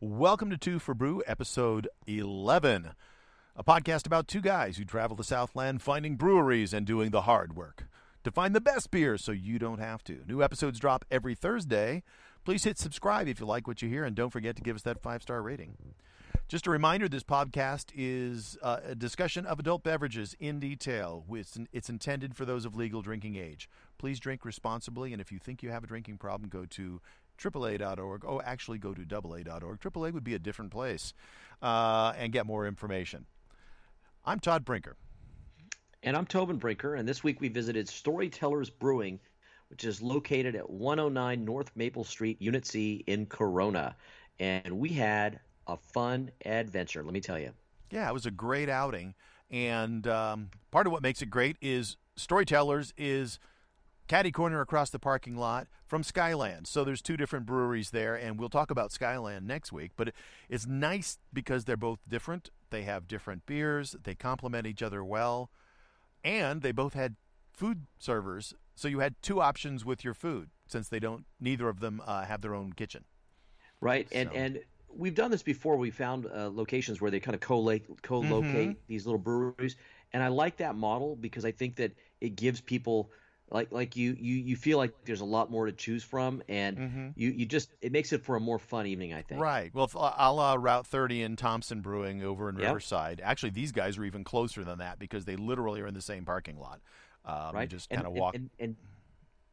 Welcome to Two for Brew, episode 11, a podcast about two guys who travel the Southland finding breweries and doing the hard work to find the best beer so you don't have to. New episodes drop every Thursday. Please hit subscribe if you like what you hear, and don't forget to give us that five star rating. Just a reminder this podcast is uh, a discussion of adult beverages in detail. It's, it's intended for those of legal drinking age. Please drink responsibly, and if you think you have a drinking problem, go to AAA.org. Oh, actually, go to AA.org. AAA would be a different place uh, and get more information. I'm Todd Brinker. And I'm Tobin Brinker, and this week we visited Storytellers Brewing, which is located at 109 North Maple Street, Unit C in Corona. And we had a fun adventure, let me tell you. Yeah, it was a great outing. And um, part of what makes it great is Storytellers is caddy corner across the parking lot from Skyland. So there's two different breweries there, and we'll talk about Skyland next week. But it's nice because they're both different. They have different beers, they complement each other well, and they both had food servers. So you had two options with your food since they don't, neither of them uh, have their own kitchen. Right. And, and, we've done this before. We found uh, locations where they kind of co-locate, co-locate mm-hmm. these little breweries, and I like that model because I think that it gives people like like you you you feel like there's a lot more to choose from and mm-hmm. you you just it makes it for a more fun evening i think right well a la route 30 and thompson brewing over in yep. riverside actually these guys are even closer than that because they literally are in the same parking lot um, right just kind of walk and, and, and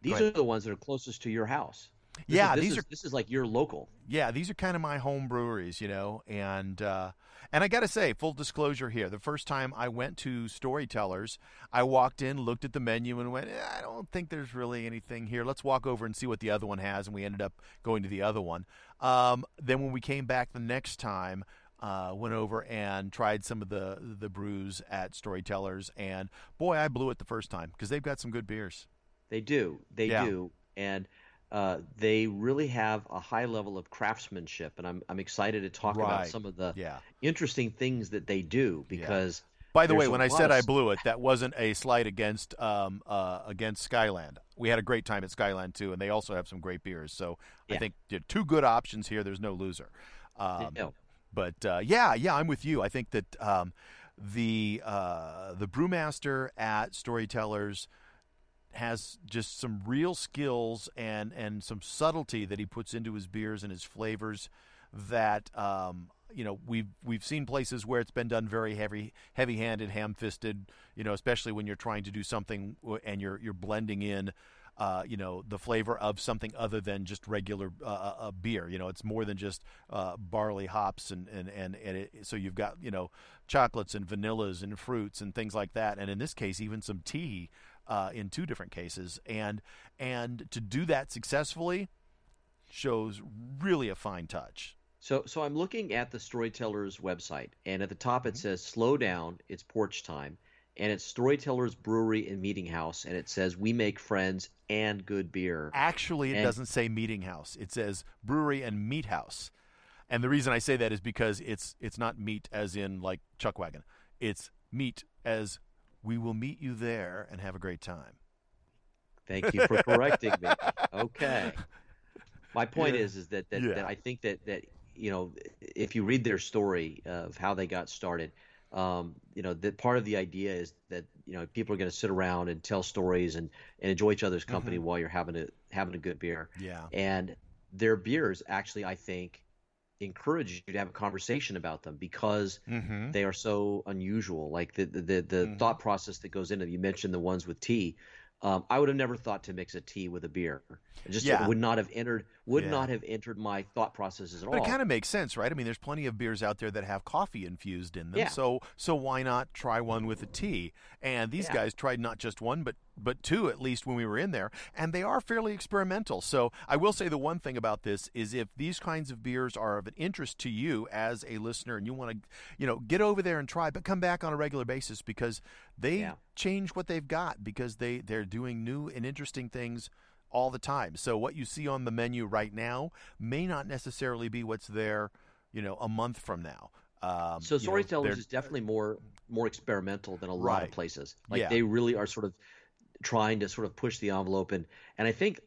these are the ones that are closest to your house this yeah is, these is, are this is like your local yeah these are kind of my home breweries you know and uh and I got to say, full disclosure here, the first time I went to Storytellers, I walked in, looked at the menu, and went, eh, I don't think there's really anything here. Let's walk over and see what the other one has. And we ended up going to the other one. Um, then when we came back the next time, uh, went over and tried some of the the brews at Storytellers, and boy, I blew it the first time because they've got some good beers. They do, they yeah. do, and uh, they really have a high level of craftsmanship, and I'm I'm excited to talk right. about some of the yeah. interesting things that they do because. Yeah. By the way, when I said of... I blew it, that wasn't a slight against um, uh, against Skyland. We had a great time at Skyland too, and they also have some great beers. So yeah. I think two good options here. There's no loser. Um, no. But uh, yeah, yeah, I'm with you. I think that um, the uh, the brewmaster at Storytellers has just some real skills and and some subtlety that he puts into his beers and his flavors that um, you know we've we've seen places where it's been done very heavy heavy handed ham fisted you know especially when you're trying to do something and you're you're blending in uh, you know the flavor of something other than just regular uh, uh, uh beer. You know, it's more than just uh, barley hops and and and, and it, so you've got you know chocolates and vanillas and fruits and things like that. And in this case, even some tea uh, in two different cases, and and to do that successfully shows really a fine touch. So, so I'm looking at the Storytellers website, and at the top it mm-hmm. says "Slow down, it's porch time," and it's Storytellers Brewery and Meeting House, and it says "We make friends and good beer." Actually, it and, doesn't say Meeting House; it says Brewery and Meat House. And the reason I say that is because it's it's not meat as in like chuck wagon; it's meat as we will meet you there and have a great time. Thank you for correcting me. Okay. My point yeah. is is that that, yeah. that I think that that you know if you read their story of how they got started, um, you know that part of the idea is that you know people are going to sit around and tell stories and, and enjoy each other's company mm-hmm. while you're having a having a good beer. Yeah. And their beers actually I think encourage you to have a conversation about them because mm-hmm. they are so unusual. Like the the the, the mm-hmm. thought process that goes into. You mentioned the ones with tea. Um, I would have never thought to mix a tea with a beer. It just yeah. would not have entered would yeah. not have entered my thought processes at but all. But it kind of makes sense, right? I mean, there's plenty of beers out there that have coffee infused in them. Yeah. So so why not try one with a tea? And these guys tried not just one, but but two at least when we were in there, and they are fairly experimental. So I will say the one thing about this is if these kinds of beers are of an interest to you as a listener, and you want to, you know, get over there and try, but come back on a regular basis because they yeah. change what they've got because they they're doing new and interesting things all the time. So what you see on the menu right now may not necessarily be what's there, you know, a month from now. Um, so storytellers you know, is definitely more more experimental than a lot right. of places. Like yeah. they really are sort of trying to sort of push the envelope and and I think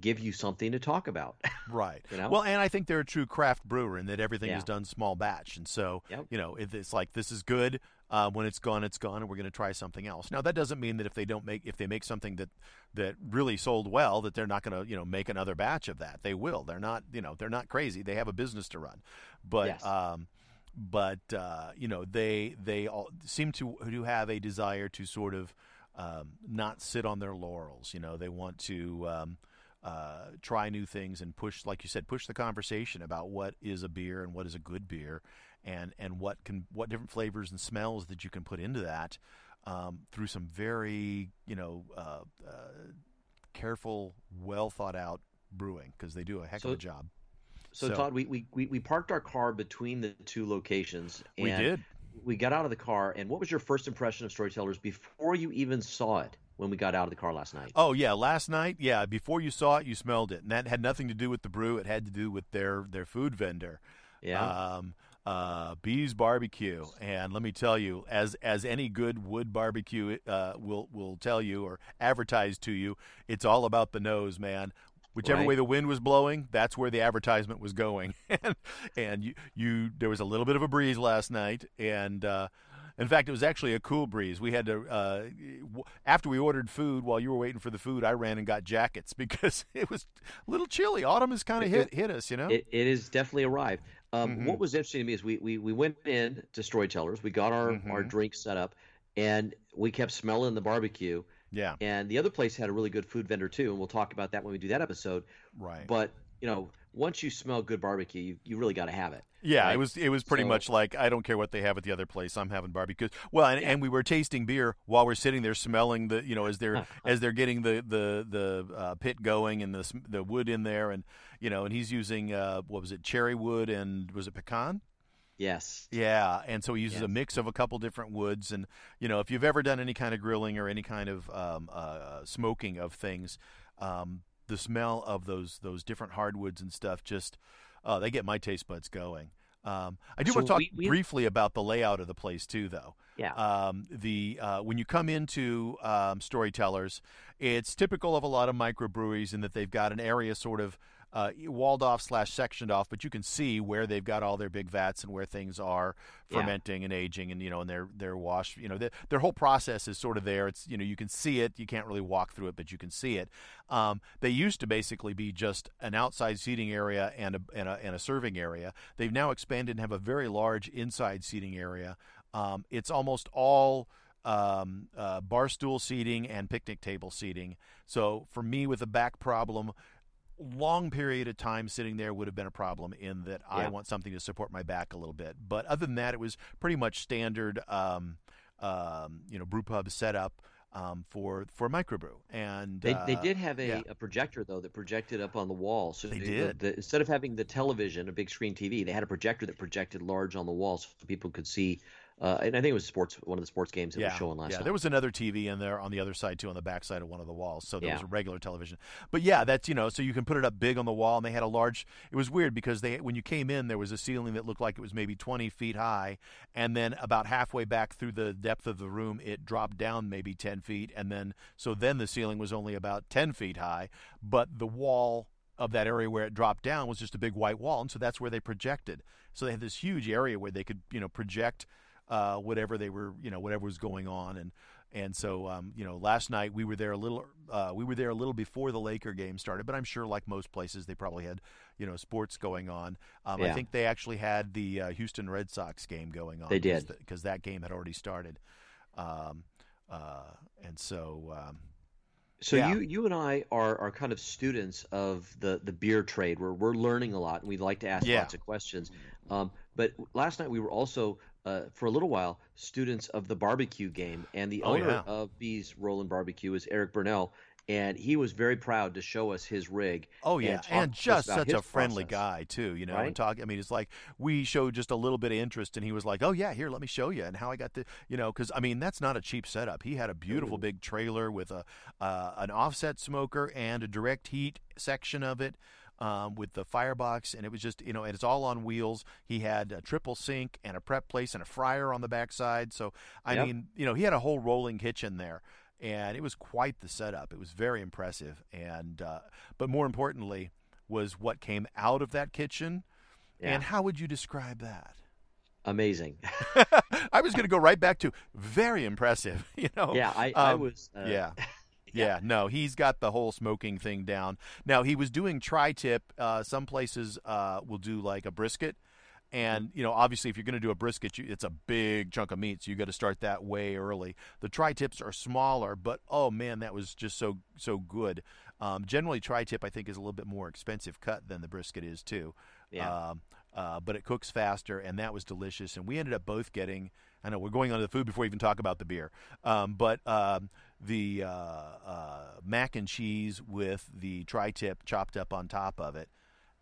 give you something to talk about. right. You know? Well, and I think they're a true craft brewer in that everything Yeah. is done small batch, and so Yep. you know it's like this is good. Uh, when it's gone, it's gone, and we're going to try something else. Now that doesn't mean that if they don't make if they make something that that really sold well, that they're not going to you know make another batch of that. They will. They're not you know they're not crazy. They have a business to run, but. Yes. Um, but uh, you know they they all seem to to have a desire to sort of um, not sit on their laurels. You know they want to um, uh, try new things and push, like you said, push the conversation about what is a beer and what is a good beer, and and what can what different flavors and smells that you can put into that um, through some very you know uh, uh, careful, well thought out brewing because they do a heck So- of a job. so, so- Todd, we, we we we parked our car between the two locations. And We did. We got out of the car, and what was your first impression of Storytellers before you even saw it when we got out of the car last night? Oh yeah, last night, yeah, before you saw it, you smelled it, and that had nothing to do with the brew. It had to do with their their food vendor. yeah. um, uh, Bees Barbecue, and let me tell you, as as any good wood barbecue uh, will will tell you or advertise to you, it's all about the nose, man. Whichever Right. way the wind was blowing, that's where the advertisement was going. and and you, you there was a little bit of a breeze last night, and uh, in fact, it was actually a cool breeze. We had to uh, w- after we ordered food, while you were waiting for the food, I ran and got jackets because it was a little chilly. Autumn has kind of hit hit us, you know. It, it has definitely arrived. Um, Mhm. What was interesting to me is we, we, we went in to Storytellers, we got our, our Mhm. drinks set up, and we kept smelling the barbecue. Yeah, And the other place had a really good food vendor too, and we'll talk about that when we do that episode. right. But you know, once you smell good barbecue, you, you really got to have it. Yeah, right? it was it was pretty So- much like I don't care what they have at the other place. I'm having barbecue. Well, and, and we were tasting beer while we're sitting there smelling the you know as they're as they're getting the the the uh, pit going and the the wood in there and you know and he's using uh, what was it cherry wood and was it pecan? Yes. Yeah, and so he uses Yes. a mix of a couple different woods, and you know, if you've ever done any kind of grilling or any kind of um, uh, smoking of things, um, the smell of those those different hardwoods and stuff just uh, they get my taste buds going. Um, I do So want to talk we- we- briefly about the layout of the place too, though. Yeah. Um, the uh, when you come into um, storytellers, it's typical of a lot of microbreweries in that they've got an area sort of uh, walled off slash sectioned off, but you can see where they've got all their big vats and where things are Yeah. fermenting and aging, and you know, and their their wash, you know, their, their whole process is sort of there. It's you know, you can see it. You can't really walk through it, but you can see it. Um, they used to basically be just an outside seating area and a, and a and a serving area. They've now expanded and have a very large inside seating area. Um, it's almost all um, uh, bar stool seating and picnic table seating. So for me, with a back problem, long period of time sitting there would have been a problem in that I want something to support my back a little bit. But other than that, it was pretty much standard, um, um, you know, brew pub setup um, for for microbrew. And They, uh, they did have a, yeah. a projector though that projected up on the wall. So They the- did. The, instead of having the television, a big screen TV, they had a projector that projected large on the wall so people could see. Uh, and I think it was sports, one of the sports games that yeah, was showing last yeah. night. There was another TV in there on the other side too, on the back side of one of the walls. So there Yeah. was a regular television. But yeah, that's you know, so you can put it up big on the wall, and they had a large. It was weird because they when you came in, there was a ceiling that looked like it was maybe 20 feet high, and then about halfway back through the depth of the room, it dropped down maybe 10 feet, and then so then the ceiling was only about 10 feet high, but the wall of that area where it dropped down was just a big white wall, and so that's where they projected. So they had this huge area where they could you know project uh, whatever they were, you know, whatever was going on, and and so um, you know, last night we were there a little, uh, we were there a little before the Laker game started, but I'm sure, like most places, they probably had, you know, sports going on. Um, I think they actually had the uh, Houston Red Sox game going on. They did. because that game had already started, um, uh, and so. Um, So Yeah. you you and I are are kind of students of the the beer trade. We're we're learning a lot, and we like to ask Yeah. lots of questions. Um, but last night we were also uh, for a little while students of the barbecue game, and the Oh, owner yeah. of Bees Roland Barbecue is Eric Burnell, and he was very proud to show us his rig. Oh yeah, talk and just such a friendly process. guy too. You know, Right? and talk. I mean, it's like we showed just a little bit of interest, and he was like, "Oh yeah, here, let me show you," and how I got the, you know, because I mean, that's not a cheap setup. He had a beautiful big trailer with a uh, an offset smoker and a direct heat section of it. Um, with the firebox, and it was just you know, and it's all on wheels. He had a triple sink and a prep place and a fryer on the backside. So I yep. mean, you know, he had a whole rolling kitchen there, and it was quite the setup. It was very impressive, and uh, but more importantly, was what came out of that kitchen. Yeah. And how would you describe that? Amazing. I was going to go right back to very impressive. You know. Yeah, I, um, I was. Uh... Yeah. Yeah, no, he's got the whole smoking thing down. Now he was doing tri-tip. Uh, some places uh, will do like a brisket, and you know, obviously, if you're going to do a brisket, you, it's a big chunk of meat, so you got to start that way early. The tri-tips are smaller, but oh man, that was just so so good. Um, generally, tri-tip I think is a little bit more expensive cut than the brisket is too. Yeah. Um, uh, but it cooks faster, and that was delicious. And we ended up both getting. I know we're going on to the food before we even talk about the beer, um, but um, the uh, uh, mac and cheese with the tri-tip chopped up on top of it.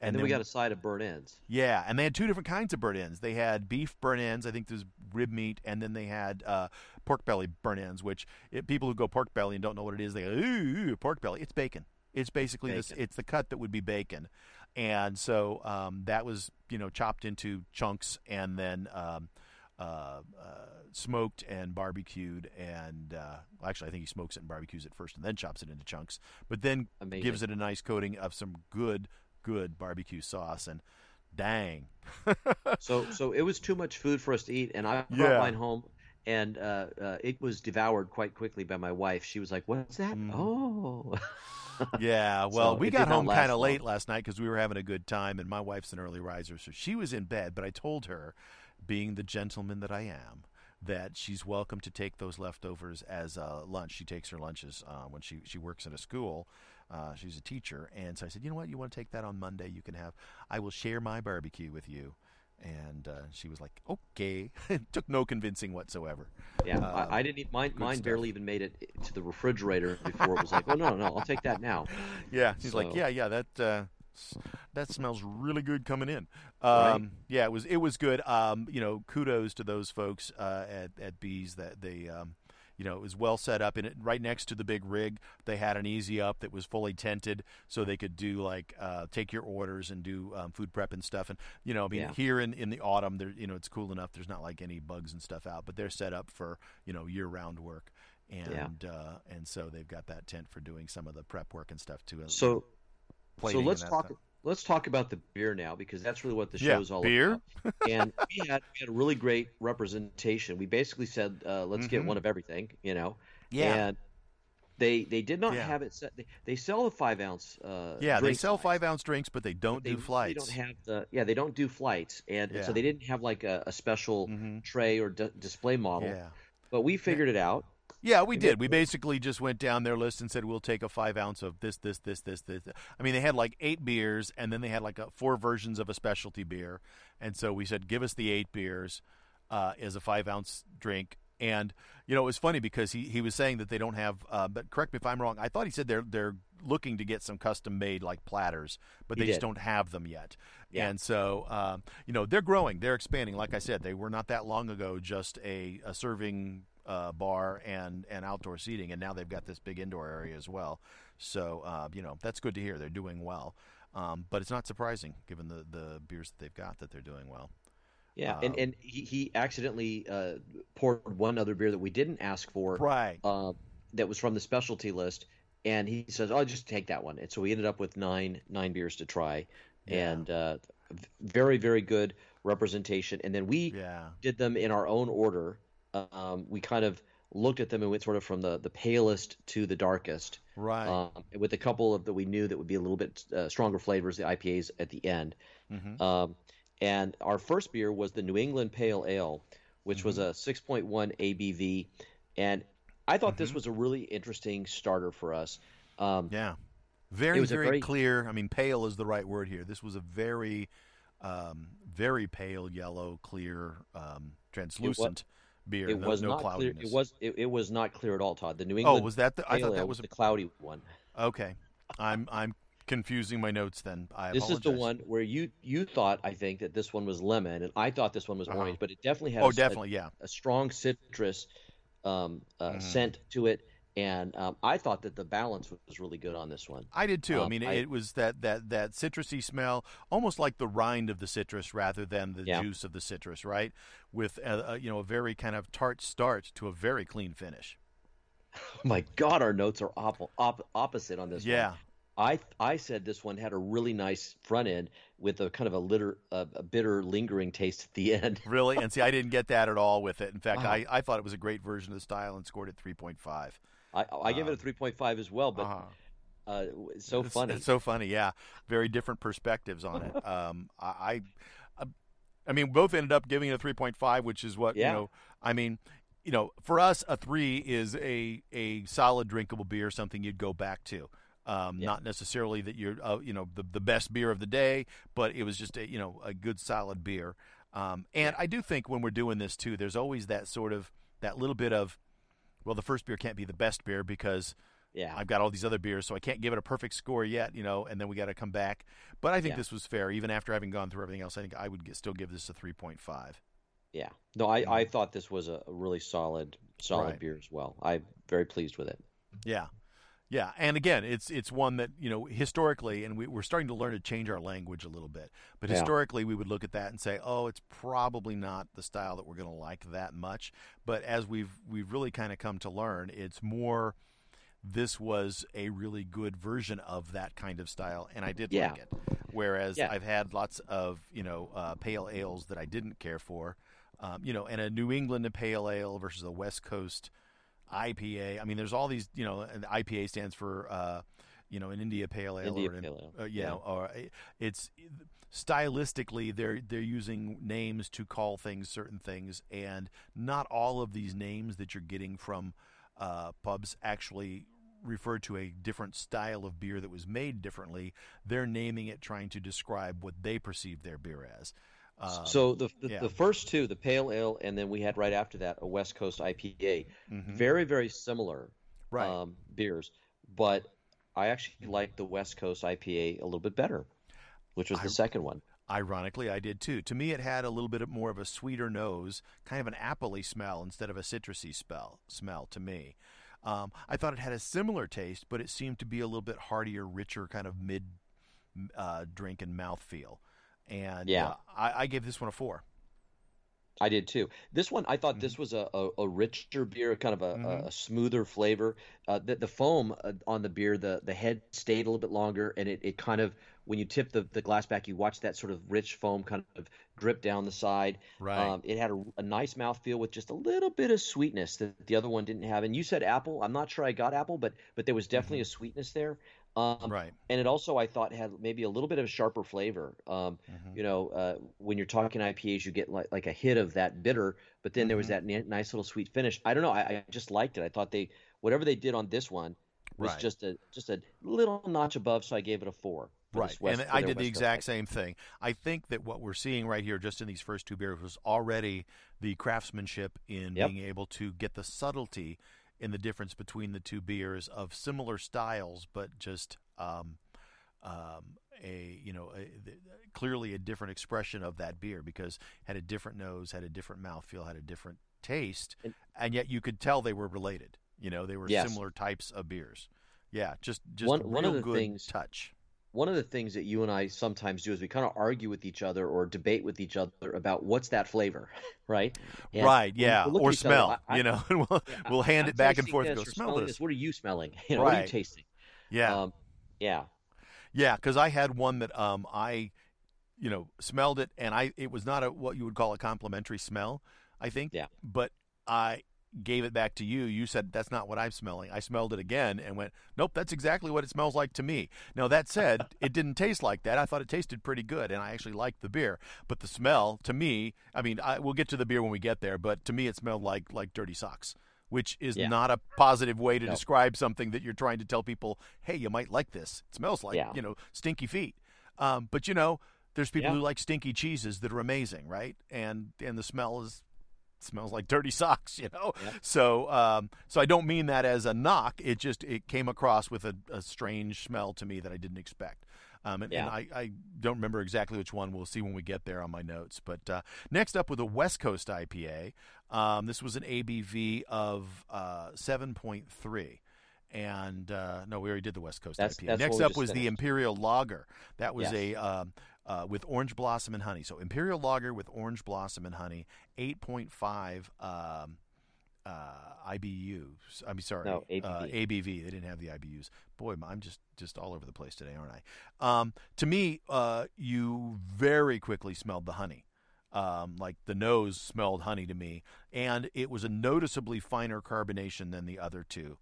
And, and then, then, we got a side of burnt ends. Yeah, and they had two different kinds of burnt ends. They had beef burnt ends, I think there's rib meat, and then they had uh, pork belly burnt ends. Which it, people who go pork belly and don't know what it is, they go ooh, pork belly. It's bacon. It's basically bacon. this. It's the cut that would be bacon, and so um, that was you know chopped into chunks and then um, uh, uh, smoked and barbecued, and uh, actually, I think he smokes it and barbecues it first, and then chops it into chunks. But then Amazing. gives it a nice coating of some good, good barbecue sauce, and dang. so, so it was too much food for us to eat, and I brought yeah. mine home, and uh, uh, it was devoured quite quickly by my wife. She was like, "What's that?" Mm. Oh. yeah, well, so we got home kind of late last night because we were having a good time, and my wife's an early riser, so she was in bed. But I told her, being the gentleman that I am, that she's welcome to take those leftovers as uh, lunch. She takes her lunches uh, when she she works at a school. Uh, she's a teacher, and so I said, you know what, you want to take that on Monday? You can have. I will share my barbecue with you. And uh, she was like, "Okay." it took no convincing whatsoever. Yeah, I, um, I, didn't. Eat, mine mine stuff. barely even made it to the refrigerator before it was like, "Oh no, no, I'll take that now." Yeah, she's so. like, "Yeah, yeah, that uh, that smells really good coming in. Um, right. Yeah, it was it was good. Um, you know, kudos to those folks uh, at at Bees that they. Um, you know, it was well set up, and it right next to the big rig, they had an easy up that was fully tented, so they could do like uh, take your orders and do um, food prep and stuff. And you know, I mean, yeah. here in, in the autumn, there you know it's cool enough. There's not like any bugs and stuff out, but they're set up for you know year round work, and yeah. uh, and so they've got that tent for doing some of the prep work and stuff too. So so let's talk. Stuff. Let's talk about the beer now because that's really what the show is all beer? about. and we had we had a really great representation. We basically said, uh, "Let's mm-hmm. get one of everything," you know. Yeah. And they they did not yeah. have it set. They, they sell the five ounce. Uh, yeah, they sell five ounce drinks, but they don't but they, do flights. They don't have the yeah. They don't do flights, and yeah. so they didn't have like a, a special mm-hmm. tray or d- display model. Yeah. But we figured it out, yeah, we did. We basically just went down their list and said we'll take a five ounce of this, this, this, this, this. I mean, they had like eight beers, and then they had like a, four versions of a specialty beer, and so we said give us the eight beers uh, as a five ounce drink. And you know, it was funny because he, he was saying that they don't have. Uh, but correct me if I'm wrong. I thought he said they're they're looking to get some custom made like platters, but they just don't have them yet. Yeah. And so, um, you know, they're growing, they're expanding. Like I said, they were not that long ago just a, a serving uh, bar and and outdoor seating, and now they've got this big indoor area as well. So uh, you know that's good to hear. They're doing well, um, but it's not surprising given the the beers that they've got that they're doing well. Yeah, um, and and he, he accidentally uh, poured one other beer that we didn't ask for, right? Uh, that was from the specialty list, and he says, "I'll just take that one." And so we ended up with nine nine beers to try, yeah. and uh, very very good representation. And then we yeah. did them in our own order um, we kind of looked at them and went sort of from the, the palest to the darkest. Right. Um, with a couple of that we knew that would be a little bit uh, stronger flavors, the IPAs at the end. Mm-hmm. Um, and our first beer was the New England Pale Ale, which mm-hmm. was a 6.1 ABV. And I thought mm-hmm. this was a really interesting starter for us. Um, yeah. Very, very, very, clear. I mean, pale is the right word here. This was a very, um, very pale yellow, clear, um, translucent beer. It no, was no not clear. It was it, it, was not clear at all, Todd. The New England. Oh, was that the? I thought that was a... the cloudy one. Okay, I'm I'm confusing my notes then. I this is the one where you you thought I think that this one was lemon, and I thought this one was uh-huh. orange, but it definitely had. Oh, a, definitely, yeah. A strong citrus um, uh, mm-hmm. scent to it, and um, I thought that the balance was really good on this one. I did too. Um, I mean, I, it was that that that citrusy smell, almost like the rind of the citrus rather than the yeah. juice of the citrus, right? With a, a, you know a very kind of tart start to a very clean finish. Oh my God, our notes are op- op- opposite on this. Yeah. One. I I said this one had a really nice front end with a kind of a litter a, a bitter lingering taste at the end. really, and see, I didn't get that at all with it. In fact, uh-huh. I, I thought it was a great version of the style and scored it three point five. I I give it a um, three point five as well, but. Uh-huh. Uh, it's so it's, funny. It's so funny, yeah. Very different perspectives on it. Um, I, I, uh, I mean, both ended up giving it a three point five, which is what yeah. you know. I mean, you know, for us, a three is a a solid drinkable beer, something you'd go back to. Um, yeah. Not necessarily that you're, uh, you know, the the best beer of the day, but it was just a you know a good solid beer. Um, and I do think when we're doing this too, there's always that sort of that little bit of, well, the first beer can't be the best beer because yeah. I've got all these other beers, so I can't give it a perfect score yet, you know, and then we got to come back. But I think yeah. this was fair, even after having gone through everything else. I think I would get, still give this a three point five. Yeah, no, I, I thought this was a really solid solid right. beer as well. I'm very pleased with it. Yeah, yeah, and again, it's it's one that you know historically, and we, are starting to learn to change our language a little bit. But yeah. historically, we would look at that and say, "Oh, it's probably not the style that we're going to like that much." But as we've we've really kind of come to learn, it's more. This was a really good version of that kind of style, and I did yeah. like it. Whereas yeah. I've had lots of you know uh, pale ales that I didn't care for, um, you know, and a New England pale ale versus a West Coast IPA. I mean, there's all these, you know, and IPA stands for, uh, you know, an India Pale Ale. India or an, Pale Ale. Uh, yeah, yeah, or it's stylistically they're they're using names to call things certain things, and not all of these names that you're getting from uh, pubs actually refer to a different style of beer that was made differently. They're naming it trying to describe what they perceive their beer as. Um, so the the, yeah. the, first two, the pale ale, and then we had right after that a West Coast IPA, mm-hmm. very very similar right. um, beers, but I actually liked the West Coast IPA a little bit better, which was the I, second one. Ironically, I did too. To me, it had a little bit more of a sweeter nose, kind of an appley smell instead of a citrusy smell. Smell to me. Um, I thought it had a similar taste, but it seemed to be a little bit heartier, richer, kind of mid uh, drink and mouth feel and yeah, uh, I, I gave this one a four. I did too. This one, I thought mm-hmm. this was a, a, a, richer beer, kind of a, mm-hmm. a smoother flavor. Uh, the, the foam uh, on the beer, the, the head stayed a little bit longer, and it, it kind of, when you tip the, the glass back, you watch that sort of rich foam kind of drip down the side. Right. Um, it had a, a nice mouthfeel with just a little bit of sweetness that the other one didn't have. And you said apple. I'm not sure I got apple, but but there was definitely mm-hmm. a sweetness there. Um, right. And it also, I thought, had maybe a little bit of a sharper flavor. Um, mm-hmm. You know, uh, when you're talking IPAs, you get like, like a hit of that bitter, but then mm-hmm. there was mm-hmm. that nice little sweet finish. I don't know. I, I, just liked it. I thought they whatever they did on this one was right. just a just a little notch above, so I gave it a four. Right, West, and I did the exact same thing. I think that what we're seeing right here, just in these first two beers, was already the craftsmanship in yep. being able to get the subtlety in the difference between the two beers of similar styles, but just um, um, a you know a, clearly a different expression of that beer because had a different nose, had a different mouthfeel, had a different taste, and, yet you could tell they were related. You know, they were yes. similar types of beers. Yeah, just just one, one of the good things, touch one of the things that you and I sometimes do is we kind of argue with each other or debate with each other about what's that flavor, right? And right. Yeah. or smell. Other, I, you know, we'll yeah, we'll hand I'm it back and forth. and go smell this. this. What are you smelling? You know, right. What are you tasting? Yeah. Um, yeah. Yeah, because I had one that um I, you know, smelled it and I it was not a what you would call a complimentary smell. I think. Yeah. But I gave it back to you, you said that's not what I'm smelling. I smelled it again and went, nope, that's exactly what it smells like to me. Now that said, it didn't taste like that. I thought it tasted pretty good, and I actually liked the beer. But the smell, to me, I mean, I, we'll get to the beer when we get there, but to me, it smelled like like dirty socks. Which is yeah. not a positive way to no. describe something that you're trying to tell people. Hey, you might like this. It smells like yeah. you know stinky feet. Um, but you know, there's people yeah. who like stinky cheeses that are amazing, right? And and the smell is smells like dirty socks, you know. Yep. So, um, so I don't mean that as a knock. It just it came across with a, a strange smell to me that I didn't expect. Um, and, yeah. and I, I, don't remember exactly which one. We'll see when we get there on my notes. But uh, next up with a West Coast IPA. Um, this was an ABV of uh, 7.3. and uh, no, we already did the West Coast that's, IPA. That's Next up was finished. the Imperial Lager. That was yes. a um, uh, with orange blossom and honey. So Imperial Lager with orange blossom and honey, eight point five um, uh, IBUs. I'm sorry, no, ABV. Uh, ABV. They didn't have the IBUs. Boy, I'm just just all over the place today, aren't I? Um, to me, uh, you very quickly smelled the honey. Um, like the nose smelled honey to me, and it was a noticeably finer carbonation than the other two,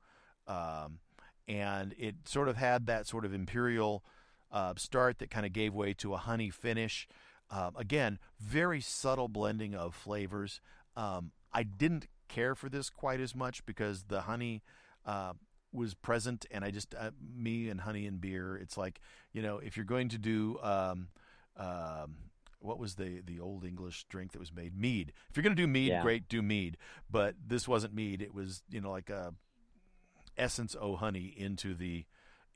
um, and it sort of had that sort of imperial uh, start that kind of gave way to a honey finish. Um, again, very subtle blending of flavors. Um, I didn't care for this quite as much because the honey uh, was present, and I just uh, me and honey and beer. It's like you know if you're going to do um, um, what was the the old English drink that was made? Mead. If you're going to do mead, yeah. great, do mead. But this wasn't mead. It was you know like a essence o honey into the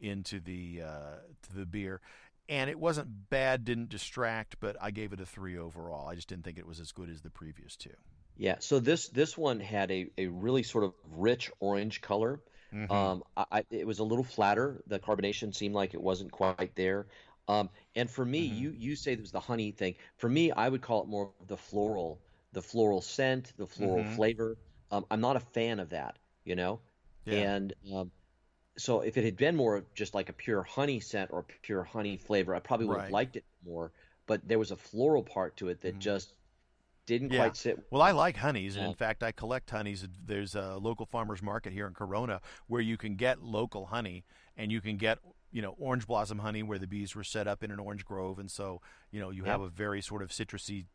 into the uh, to the beer. And it wasn't bad, didn't distract, but I gave it a three overall. I just didn't think it was as good as the previous two. Yeah, so this this one had a, a really sort of rich orange color. Mm-hmm. Um, I, it was a little flatter. The carbonation seemed like it wasn't quite there. Um, and for me, mm-hmm. you you say it was the honey thing. For me, I would call it more the floral, the floral scent, the floral mm-hmm. flavor. Um, I'm not a fan of that, you know. Yeah. And um, so if it had been more just like a pure honey scent or pure honey flavor, I probably would right. have liked it more. But there was a floral part to it that mm-hmm. just didn't yeah. quite sit. Well, I like honeys, and in fact, I collect honeys. There's a local farmers market here in Corona where you can get local honey, and you can get you know orange blossom honey where the bees were set up in an orange grove, and so you know you have a very sort of citrusy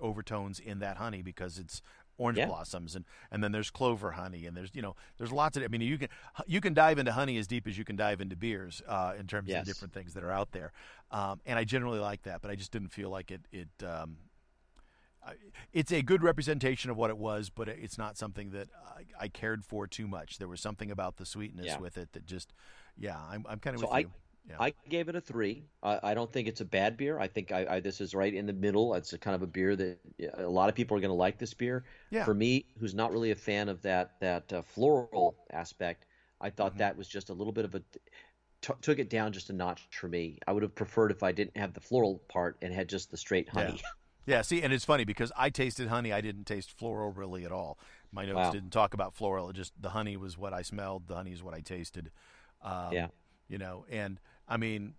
overtones in that honey because it's orange yeah. blossoms and and then there's clover honey and there's you know there's lots of I mean you can you can dive into honey as deep as you can dive into beers uh, in terms yes. of different things that are out there um, and I generally like that but I just didn't feel like it it um, it's a good representation of what it was, but it's not something that I, I cared for too much. There was something about the sweetness yeah. with it that just, yeah, I'm, I'm kind of so with I, you. Yeah. I gave it a three. I, I, don't think it's a bad beer. I think I, I, this is right in the middle. It's a kind of a beer that a lot of people are going to like this beer. Yeah. For me, who's not really a fan of that that uh, floral aspect, I thought mm-hmm. that was just a little bit of a t- took it down just a notch for me. I would have preferred if I didn't have the floral part and had just the straight honey. Yeah. Yeah, see, and it's funny because I tasted honey. I didn't taste floral really at all. My notes wow. didn't talk about floral. It just the honey was what I smelled. The honey is what I tasted. Um, yeah. You know, and I mean,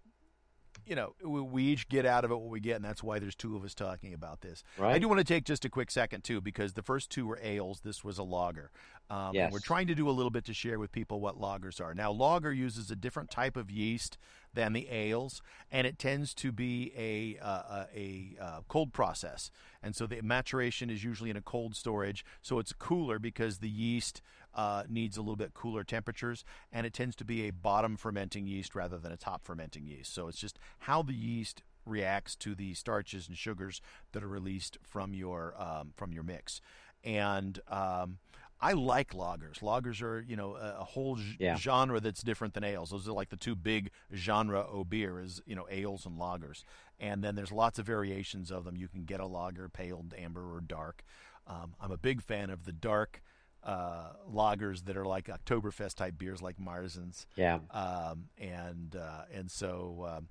you know, we, we, each get out of it what we get, and that's why there's two of us talking about this. Right. I do want to take just a quick second too, because the first two were ales. This was a lager. Um, yes. we're trying to do a little bit to share with people what lagers are. Now, lager uses a different type of yeast than the ales, and it tends to be a uh, a, a uh, cold process, and so the maturation is usually in a cold storage, so it's cooler because the yeast uh, needs a little bit cooler temperatures, and it tends to be a bottom fermenting yeast rather than a top fermenting yeast. So it's just how the yeast reacts to the starches and sugars that are released from your um, from your mix, and um, I like lagers. Lagers are, you know, a, whole yeah. genre that's different than ales. Those are like the two big genre of beer is, you know, ales and lagers. And then there's lots of variations of them. You can get a lager, pale, amber, or dark. Um, I'm a big fan of the dark uh, lagers that are like Oktoberfest type beers, like Marzens. Yeah. Um, and uh, and so. Um,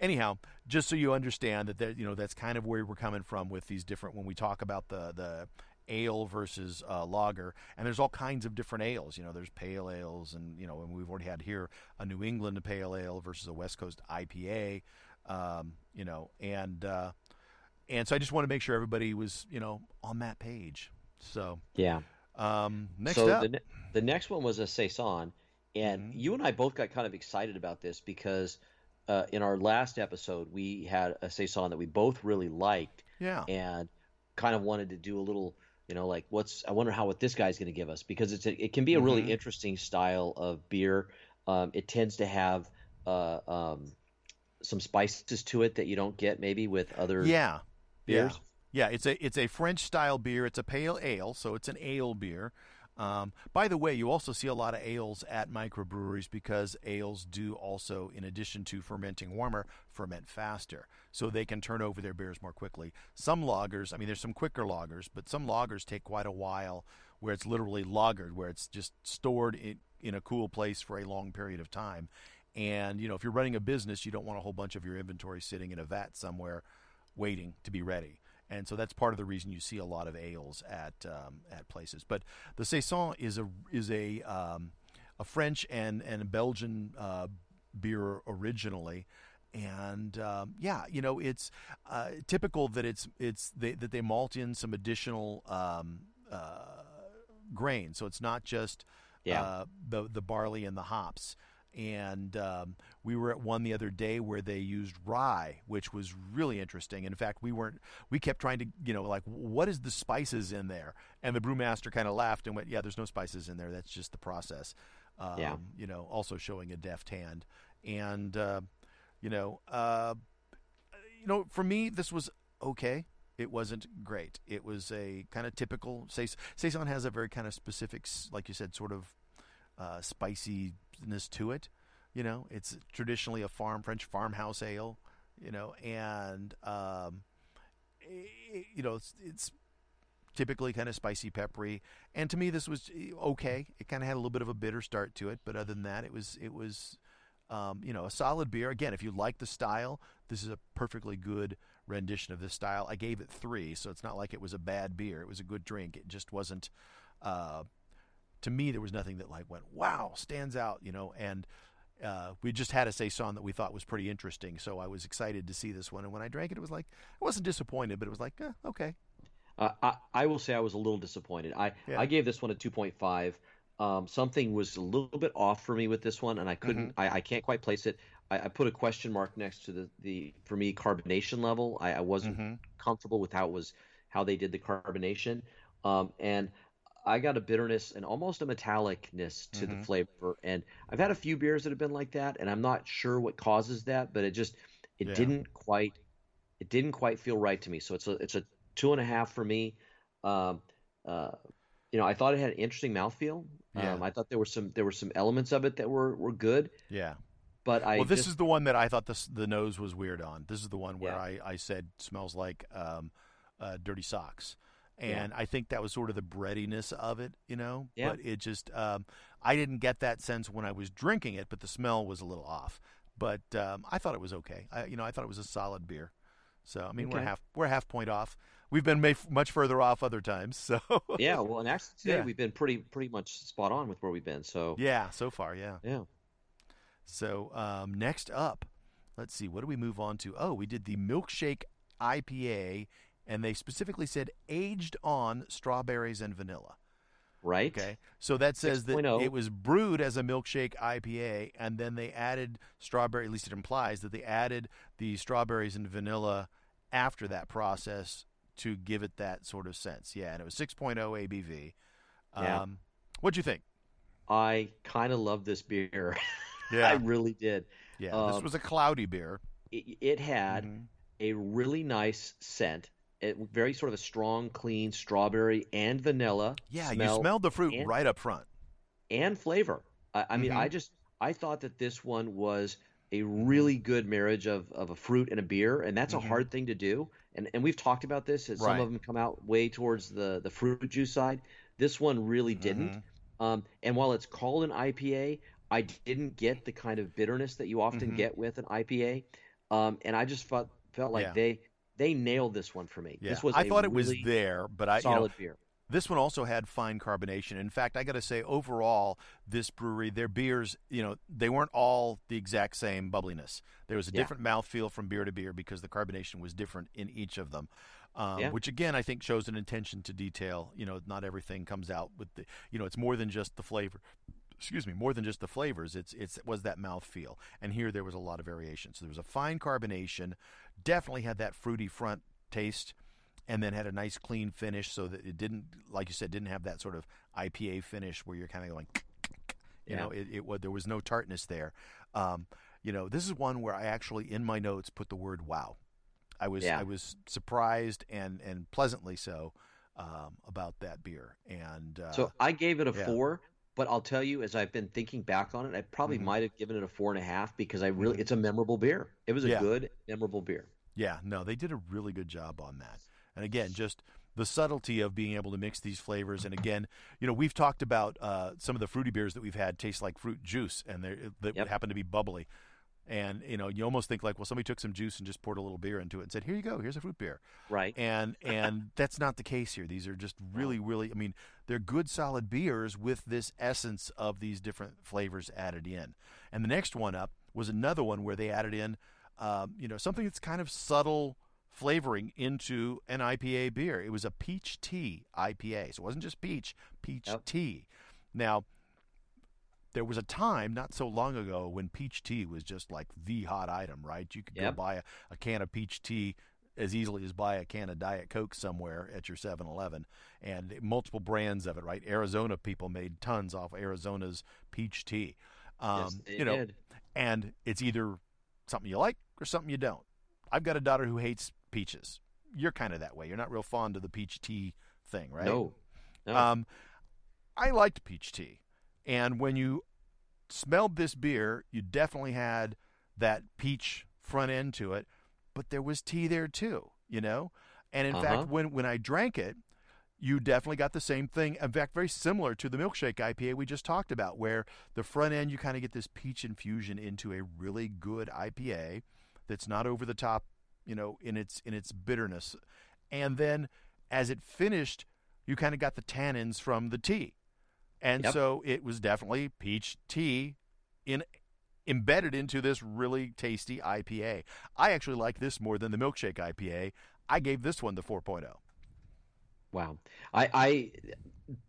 anyhow, just so you understand that, that you know that's kind of where we're coming from with these different when we talk about the the ale versus uh, lager, and there's all kinds of different ales. You know, there's pale ales, and you know, and we've already had here a New England pale ale versus a West Coast IPA. Um, you know, and uh, and so I just want to make sure everybody was you know on that page. So yeah. Um, next so up, the, ne- the next one was a saison, and mm-hmm. you and I both got kind of excited about this because uh, in our last episode we had a saison that we both really liked. Yeah. And kind of wanted to do a little you know, like what's I wonder how what this guy's going to give us because it's a, it can be a really mm-hmm. interesting style of beer. Um, it tends to have uh, um, some spices to it that you don't get maybe with other yeah beers. Yeah. Yeah, it's a it's a French style beer. It's a pale ale, so it's an ale beer. Um, by the way, you also see a lot of ales at microbreweries because ales do also, in addition to fermenting warmer, ferment faster. So they can turn over their beers more quickly. Some lagers, I mean, there's some quicker lagers, but some lagers take quite a while where it's literally lagered, where it's just stored in, in a cool place for a long period of time. And you know, if you're running a business, you don't want a whole bunch of your inventory sitting in a vat somewhere, waiting to be ready. And so that's part of the reason you see a lot of ales at um, at places. But the saison is a is a um, a French and and Belgian uh, beer originally, and um, yeah, you know it's uh, typical that it's it's they, that they malt in some additional um, uh, grain, so it's not just yeah. Uh, the the barley and the hops and um, we were at one the other day where they used rye, which was really interesting. And In fact, we weren't. We kept trying to, you know, like what is the spices in there? And the brewmaster kind of laughed and went, "Yeah, there's no spices in there. That's just the process." Um, yeah. You know, also showing a deft hand, and uh, you know, uh, you know, for me, this was okay. It wasn't great. It was a kind of typical. Saison has a very kind of specific, like you said, sort of uh, to it. You know, it's traditionally a farm French farmhouse ale. You know, and um, it, you know it's, it's typically kind of spicy, peppery. And to me, this was eh, okay. It kind of had a little bit of a bitter start to it, but other than that, it was it was um, you know a solid beer. Again, if you like the style, this is a perfectly good rendition of this style. I gave it three, so it's not like it was a bad beer. It was a good drink. It just wasn't uh, to me, there was nothing that like went wow, stands out, you know. And uh, we just had a saison that we thought was pretty interesting, so I was excited to see this one. And when I drank it, it was like I wasn't disappointed, but it was like eh, okay. Uh, I, I will say I was a little disappointed. I yeah. I gave this one a two point five. Um, something was a little bit off for me with this one, and I couldn't. Mm-hmm. I, I can't quite place it. I, I, put a question mark next to the, the for me carbonation level. I, I wasn't mm-hmm. comfortable with how it was how they did the carbonation, um, and I got a bitterness and almost a metallicness to mm-hmm. the flavor. And I've had a few beers that have been like that, and I'm not sure what causes that, but it just it yeah. didn't quite it didn't quite feel right to me. So it's a it's a two and a half for me. Um, uh, you know, I thought it had an interesting mouthfeel. Yeah. Um, I thought there were some there were some elements of it that were were good. Yeah. But I well, this just, is the one that I thought this the nose was weird on. This is the one where yeah. I I said smells like um, uh, dirty socks and yeah. I think that was sort of the breadiness of it, you know. Yeah. But it just, um, I didn't get that sense when I was drinking it, but the smell was a little off. But um, I thought it was okay. I, you know, I thought it was a solid beer. So I mean, okay. we're half we're half point off. We've been much further off other times. So yeah, well, and actually today yeah. we've been pretty pretty much spot on with where we've been. So yeah, so far, yeah, yeah. So um, next up, let's see, what do we move on to? Oh, we did the milkshake IPA and they specifically said aged on strawberries and vanilla. Right. Okay. So that says 6. that 0. it was brewed as a milkshake IPA, and then they added strawberry. At least it implies that they added the strawberries and vanilla after that process to give it that sort of sense. Yeah, and it was 6.0 ABV. Yeah. Um, what'd you think? I kind of love this beer. Yeah. I really did. Yeah, um, this was a cloudy beer. It, it had mm-hmm. a really nice scent it, very sort of a strong, clean strawberry and vanilla. Yeah, smell, you smelled the fruit and, right up front. And flavor. I, I mean, mm-hmm. I just I thought that this one was a really good marriage of, of a fruit and a beer, and that's mm-hmm. a hard thing to do. And and we've talked about this. Right. Some of them come out way towards the the fruit juice side. This one really didn't. Mm-hmm. Um, and while it's called an IPA, I didn't get the kind of bitterness that you often mm-hmm. get with an IPA. Um, and I just felt felt like yeah. they they nailed this one for me. Yeah. This was I thought it really was there, but I solid you know, beer. This one also had fine carbonation. In fact, I got to say, overall, this brewery, their beers, you know, they weren't all the exact same bubbliness. There was a yeah. different mouthfeel from beer to beer because the carbonation was different in each of them. Um, yeah. Which again, I think shows an intention to detail. You know, not everything comes out with the. You know, it's more than just the flavor excuse me, more than just the flavors. It's it's it was that mouth feel, and here there was a lot of variation. So there was a fine carbonation, definitely had that fruity front taste, and then had a nice clean finish, so that it didn't, like you said, didn't have that sort of IPA finish where you're kind of going, you yeah. know, it, it was there was no tartness there. Um, you know, this is one where I actually in my notes put the word "wow." I was yeah. I was surprised and and pleasantly so um, about that beer. And uh, so I gave it a yeah. four but I'll tell you, as I've been thinking back on it, I probably mm-hmm. might have given it a four and a half because I really, mm-hmm. it's a memorable beer. It was a yeah. good, memorable beer. Yeah, no, they did a really good job on that. And again, just the subtlety of being able to mix these flavors. And again, you know, we've talked about uh, some of the fruity beers that we've had taste like fruit juice, and they that yep. happen to be bubbly. And you know, you almost think like, well, somebody took some juice and just poured a little beer into it and said, "Here you go, here's a fruit beer." Right. And and that's not the case here. These are just really, really. I mean, they're good, solid beers with this essence of these different flavors added in. And the next one up was another one where they added in, um, you know, something that's kind of subtle flavoring into an IPA beer. It was a peach tea IPA. So it wasn't just peach, peach yep. tea. Now, there was a time not so long ago when peach tea was just like the hot item, right? You could yep. go buy a, a, can of peach tea as easily as buy a can of Diet Coke somewhere at your 7 Eleven, and multiple brands of it, right? Arizona people made tons off Arizona's peach tea. Um, yes, you know, did. and it's either something you like or something you don't. I've got a daughter who hates peaches. You're kind of that way. You're not real fond of the peach tea thing, right? No. no. Um, I liked peach tea, and when you smelled this beer, you definitely had that peach front end to it, but there was tea there too, you know. And in uh-huh. fact, when when I drank it, you definitely got the same thing. In fact, very similar to the milkshake IPA we just talked about, where the front end you kind of get this peach infusion into a really good IPA that's not over the top you know, in its in its bitterness. And then as it finished, you kind of got the tannins from the tea. And yep. so it was definitely peach tea in embedded into this really tasty IPA. I actually like this more than the milkshake IPA. I gave this one the 4.0. Wow. I, I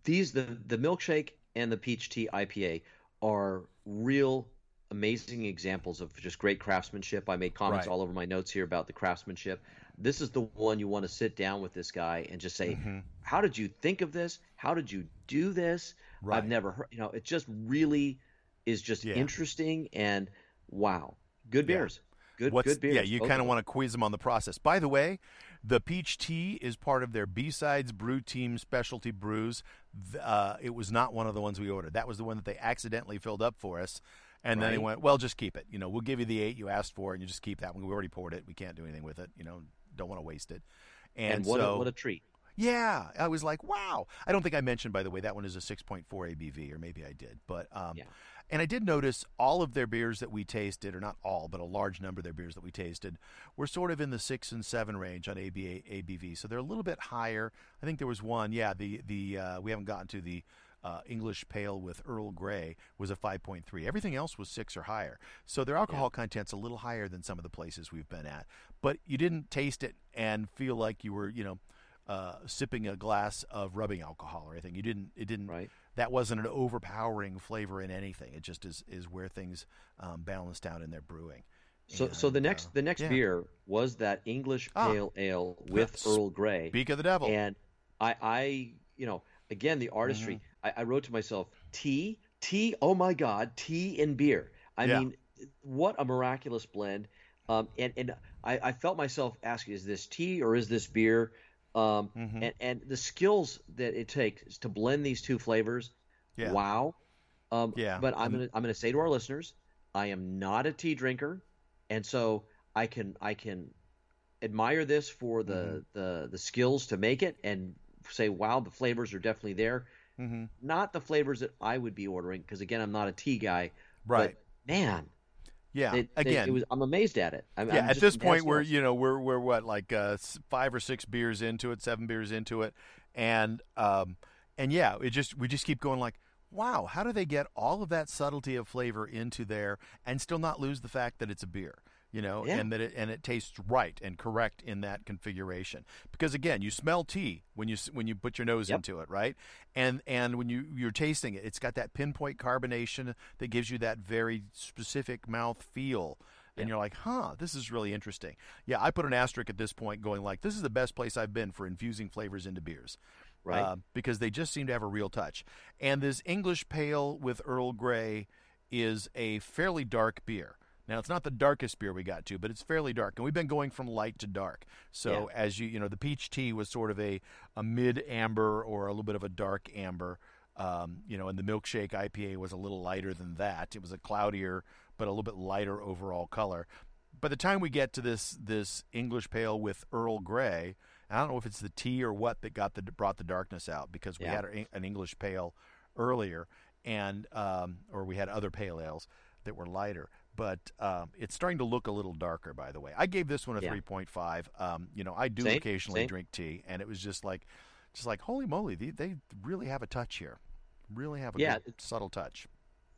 these the the milkshake and the peach tea IPA are real amazing examples of just great craftsmanship. I made comments right. all over my notes here about the craftsmanship. This is the one you want to sit down with this guy and just say, mm-hmm. "How did you think of this? How did you do this? Right. I've never heard." You know, it just really is just yeah. interesting and wow, good beers. Yeah. Good, What's, good beers. Yeah, you kind of want to quiz them on the process. By the way, the peach tea is part of their B-Sides Brew Team specialty brews. Uh, it was not one of the ones we ordered. That was the one that they accidentally filled up for us. And right. then they went, well, just keep it. You know, we'll give you the eight you asked for, and you just keep that one. We already poured it. We can't do anything with it. You know, don't want to waste it. And, and what, so, a, what a treat. Yeah, I was like, wow. I don't think I mentioned, by the way, that one is a 6.4 ABV, or maybe I did. But um, yeah. And I did notice all of their beers that we tasted, or not all, but a large number of their beers that we tasted, were sort of in the six and seven range on ABA, ABV. So they're a little bit higher. I think there was one, yeah. The the uh, we haven't gotten to the uh, English Pale with Earl Grey was a 5.3. Everything else was six or higher. So their alcohol yeah. content's a little higher than some of the places we've been at. But you didn't taste it and feel like you were, you know, uh, sipping a glass of rubbing alcohol or anything. You didn't. It didn't. Right. That wasn't an overpowering flavor in anything. It just is is where things um, balanced out in their brewing. So, and, so the next uh, the next yeah. beer was that English ah. Pale ah, Ale with Earl Grey. Speak of the devil. And I, I, you know, again the artistry. Mm-hmm. I, I wrote to myself, tea, tea, oh my God, tea and beer. I yeah. mean, what a miraculous blend. Um, and and I, I, felt myself asking, is this tea or is this beer? Um, mm-hmm. and, and the skills that it takes to blend these two flavors, yeah. wow. Um, yeah. But I'm gonna I'm gonna say to our listeners, I am not a tea drinker, and so I can I can admire this for the mm-hmm. the the skills to make it and say, wow, the flavors are definitely there. Mm-hmm. Not the flavors that I would be ordering because again, I'm not a tea guy. Right. man. Yeah. It, again, it, was, I'm amazed at it. I'm, yeah. I'm at this point, we're you know we're we're what like uh, five or six beers into it, seven beers into it, and um, and yeah, it just we just keep going like, wow, how do they get all of that subtlety of flavor into there and still not lose the fact that it's a beer? You know, yeah. and that it and it tastes right and correct in that configuration. Because again, you smell tea when you when you put your nose yep. into it, right? And and when you you're tasting it, it's got that pinpoint carbonation that gives you that very specific mouth feel. And you're like, huh, this is really interesting. Yeah, I put an asterisk at this point, going like, this is the best place I've been for infusing flavors into beers right? Uh, because they just seem to have a real touch. And this English Pale with Earl Grey is a fairly dark beer. Now it's not the darkest beer we got to, but it's fairly dark, and we've been going from light to dark. So yeah. as you you know, the peach tea was sort of a a mid amber or a little bit of a dark amber. Um, you know, and the milkshake IPA was a little lighter than that. It was a cloudier, but a little bit lighter overall color. By the time we get to this this English pale with Earl Grey, I don't know if it's the tea or what that got the brought the darkness out because we Yeah. had an English pale earlier, and um, or we had other pale ales that were lighter. But um, it's starting to look a little darker. By the way, I gave this one a Yeah. three point five. Um, you know, I do Same, occasionally same. drink tea, and it was just like, just like holy moly, they, they really have a touch here. Really have a Yeah. good, subtle touch.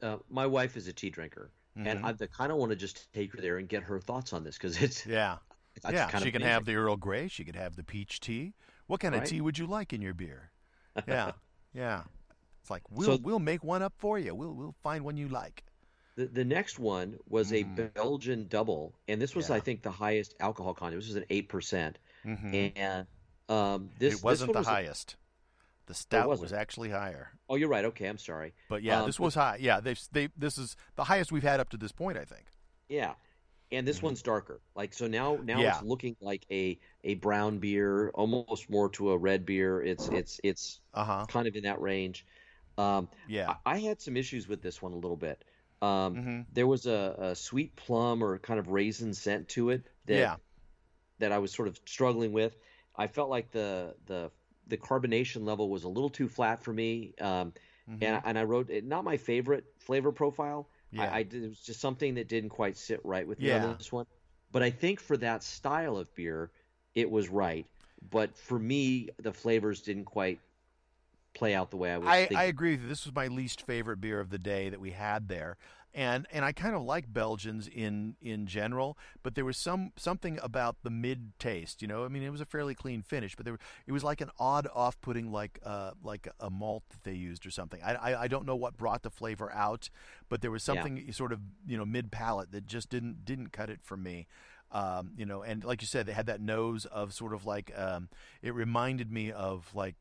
Uh, my wife is a tea drinker, and Mhm. I kind of want to just take her there and get her thoughts on this because it's Yeah, it's yeah. kind She can have the Earl Grey. She could have the peach tea. What kind of tea would you like in your beer? Yeah, yeah. It's like we'll So- we'll make one up for you. We'll we'll find one you like. The, the next one was Mm. a Belgian double, and this was, Yeah. I think, the highest alcohol content. This was an eight percent, Mhm. and um, this it wasn't this the was a- highest. The stout was actually higher. oh, you're right. Okay, I'm sorry. But yeah, Um, this was high. Yeah, they they this is the highest we've had up to this point. I think. Yeah, and this Mhm. one's darker. Like so now, now Yeah. it's looking like a a brown beer, almost more to a red beer. It's it's it's Uh huh. kind of in that range. Um, Yeah. I, I had some issues with this one a little bit. Um, hmm There was a, a sweet plum or kind of raisin scent to it that Yeah. that I was sort of struggling with. I felt like the the the carbonation level was a little too flat for me, um, Mhm. and and I wrote it not my favorite flavor profile. Yeah. I, I did, it was just something that didn't quite sit right with me Yeah. on this one. But I think for that style of beer, it was right. But for me, the flavors didn't quite play out the way I was I. I agree with you. This was my least favorite beer of the day that we had there. And and I kind of like Belgians in in general, but there was some something about the mid taste. You know, I mean, it was a fairly clean finish, but there were, it was like an odd off putting like uh like a malt that they used or something. I, I I don't know what brought the flavor out, but there was Yeah. something sort of you know mid palate that just didn't didn't cut it for me. Um, you know, and like you said, they had that nose of sort of like um, it reminded me of like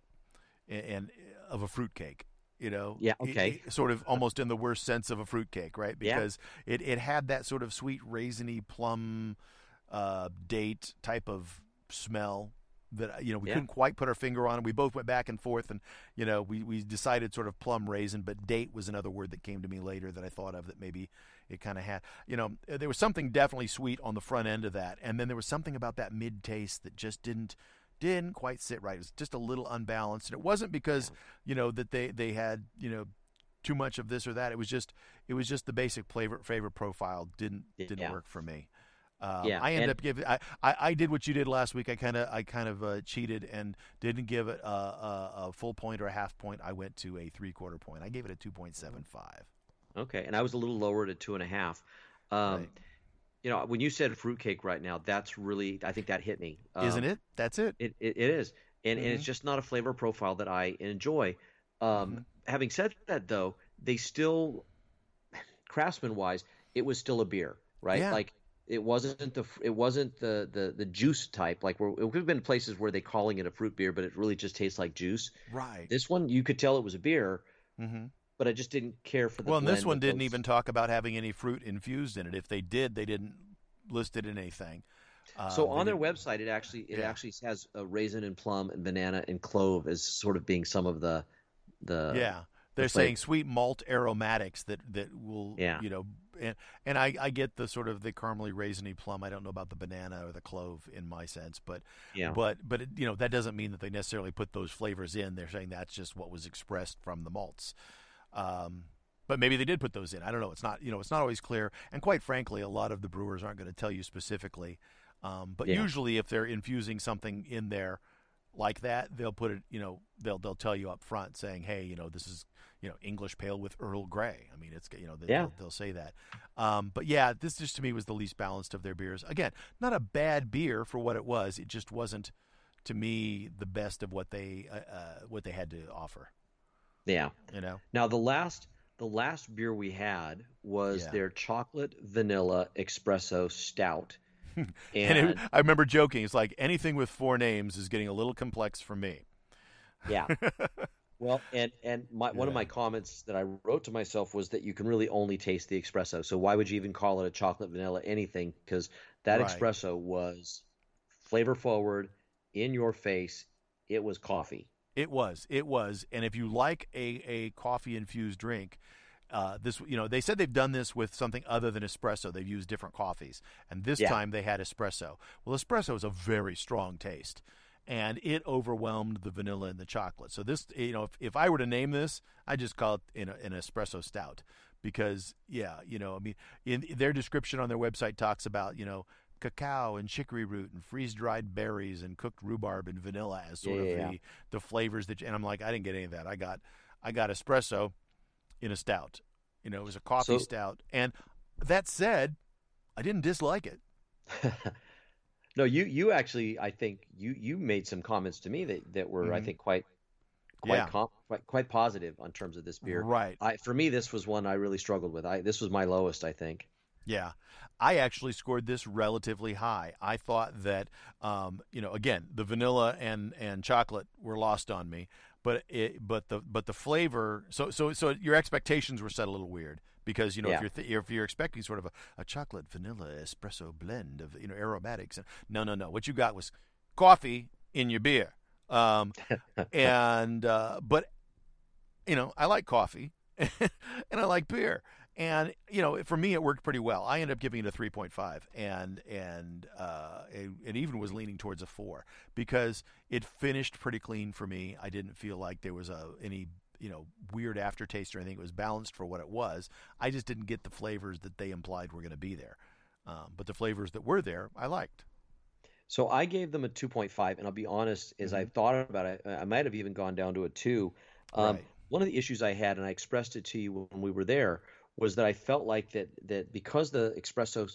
and of a fruitcake. You know, Yeah, okay. it- sort of almost in the worst sense of a fruitcake, right? Yeah. Because it, it had that sort of sweet raisiny plum uh, date type of smell that you know we Yeah. couldn't quite put our finger on. We both went back and forth, and you know we we decided sort of plum raisin, but date was another word that came to me later that I thought of that maybe it kind of had. You know, there was something definitely sweet on the front end of that, and then there was something about that mid taste that just didn't didn't quite sit right. It was just a little unbalanced, and it wasn't because you know that they they had you know too much of this or that. It was just it was just the basic flavor flavor profile didn't didn't Yeah. work for me. Um, Yeah, I ended and- up giving. I, I, I did what you did last week. I kind of I kind of uh, cheated and didn't give it a, a, a full point or a half point. I went to a three quarter point. I gave it a two point seven five. Okay, and I was a little lower to two and a half. Um, Right. You know, when you said fruitcake right now, that's really I think that hit me. Um, Isn't it? That's it. It it, it is, and and Mhm. it's just not a flavor profile that I enjoy. Um, Mhm. Having said that, though, they still, craftsman wise, it was still a beer, right? Yeah. Like it wasn't the it wasn't the the the juice type. Like where, it could have been places where they calling it a fruit beer, but it really just tastes like juice. Right. This one, you could tell it was a beer, hmm but I just didn't care for the. Well, and this one didn't those- even talk about having any fruit infused in it. If they did, they didn't list it in anything. So Um, on their website, it actually it Yeah. actually has a raisin and plum and banana and clove as sort of being some of the the yeah, they're flavor. saying sweet malt aromatics that that will, Yeah. you know, and and I, I get the sort of the caramely raisiny plum. I don't know about the banana or the clove in my sense, but yeah but but it, you know that doesn't mean that they necessarily put those flavors in. They're saying that's just what was expressed from the malts. Um, but maybe they did put those in. I don't know. It's not you know it's not always clear. And quite frankly, a lot of the brewers aren't going to tell you specifically. Um, but Yeah. usually, if they're infusing something in there like that, they'll put it. You know, they'll they'll tell you up front saying, hey, you know, this is you know English pale with Earl Grey. I mean, it's you know they, Yeah. they'll, they'll say that. Um, but yeah, this just to me was the least balanced of their beers. Again, not a bad beer for what it was. It just wasn't to me the best of what they uh, uh, what they had to offer. Yeah. You know, Now the last the last beer we had was Yeah. their chocolate vanilla espresso stout, and, and it, I remember joking. It's like anything with four names is getting a little complex for me. yeah. Well, and and my, one of my comments that I wrote to myself was that you can really only taste the espresso. So why would you even call it a chocolate vanilla anything? Because that Right. espresso was flavor forward, in your face. It was coffee. It was. It was. And if you like a, a coffee infused drink, uh, this you know they said they've done this with something other than espresso. They've used different coffees, and this Yeah. time they had espresso. Well, espresso is a very strong taste, and it overwhelmed the vanilla and the chocolate. So this, you know, if, if I were to name this, I just call it an, an espresso stout because yeah, you know, I mean, in their description on their website talks about you know cacao and chicory root and freeze dried berries and cooked rhubarb and vanilla as sort yeah, of the the flavors that. You, and I'm like, I didn't get any of that. I got I got espresso in a stout. You know, it was a coffee so, stout. And that said, I didn't dislike it. no, you you actually I think you you made some comments to me that that were mm-hmm. I think quite quite, yeah. com- quite quite positive on terms of this beer. Right. I, for me, this was one I really struggled with. I this was my lowest, I think. Yeah, I actually scored this relatively high. I thought that, um, you know, again, the vanilla and and chocolate were lost on me, but it, but the but the flavor. So so so your expectations were set a little weird because you know yeah. if you're th- if you're expecting sort of a, a chocolate vanilla espresso blend of you know aromatics, no no no, what you got was coffee in your beer. Um, and uh, but you know, I like coffee and I like beer. And you know, for me, it worked pretty well. I ended up giving it a 3.5, and and uh, it, it, even was leaning towards a four because it finished pretty clean for me. I didn't feel like there was a any you know weird aftertaste or anything. It was balanced for what it was. I just didn't get the flavors that they implied were going to be there, um, but the flavors that were there, I liked. So I gave them a 2.5, and i'll be honest, as mm-hmm. I've thought about it, I might have even gone down to a two. Um, right. One of the issues I had, and I expressed it to you when we were there, was that I felt like that that because the espresso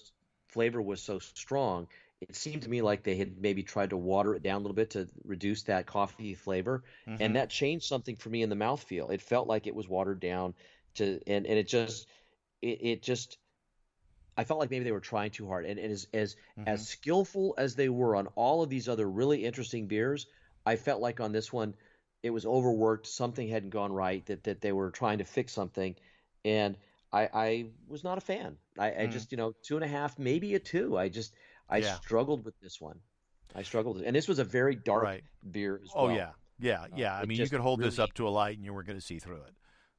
flavor was so strong, it seemed to me like they had maybe tried to water it down a little bit to reduce that coffee flavor, mm-hmm. and that changed something for me in the mouthfeel. It felt like it was watered down to, and and it just it, it just I felt like maybe they were trying too hard. And, and as as mm-hmm. as skillful as they were on all of these other really interesting beers, I felt like on this one it was overworked. Something hadn't gone right. That that they were trying to fix something, and I I was not a fan. I, mm. I just you know two and a half, maybe a two. I just I yeah. struggled with this one. I struggled, and this was a very dark right. beer as oh, well. Oh yeah, yeah, yeah. Uh, I mean, you could hold really... this up to a light, and you weren't going to see through it.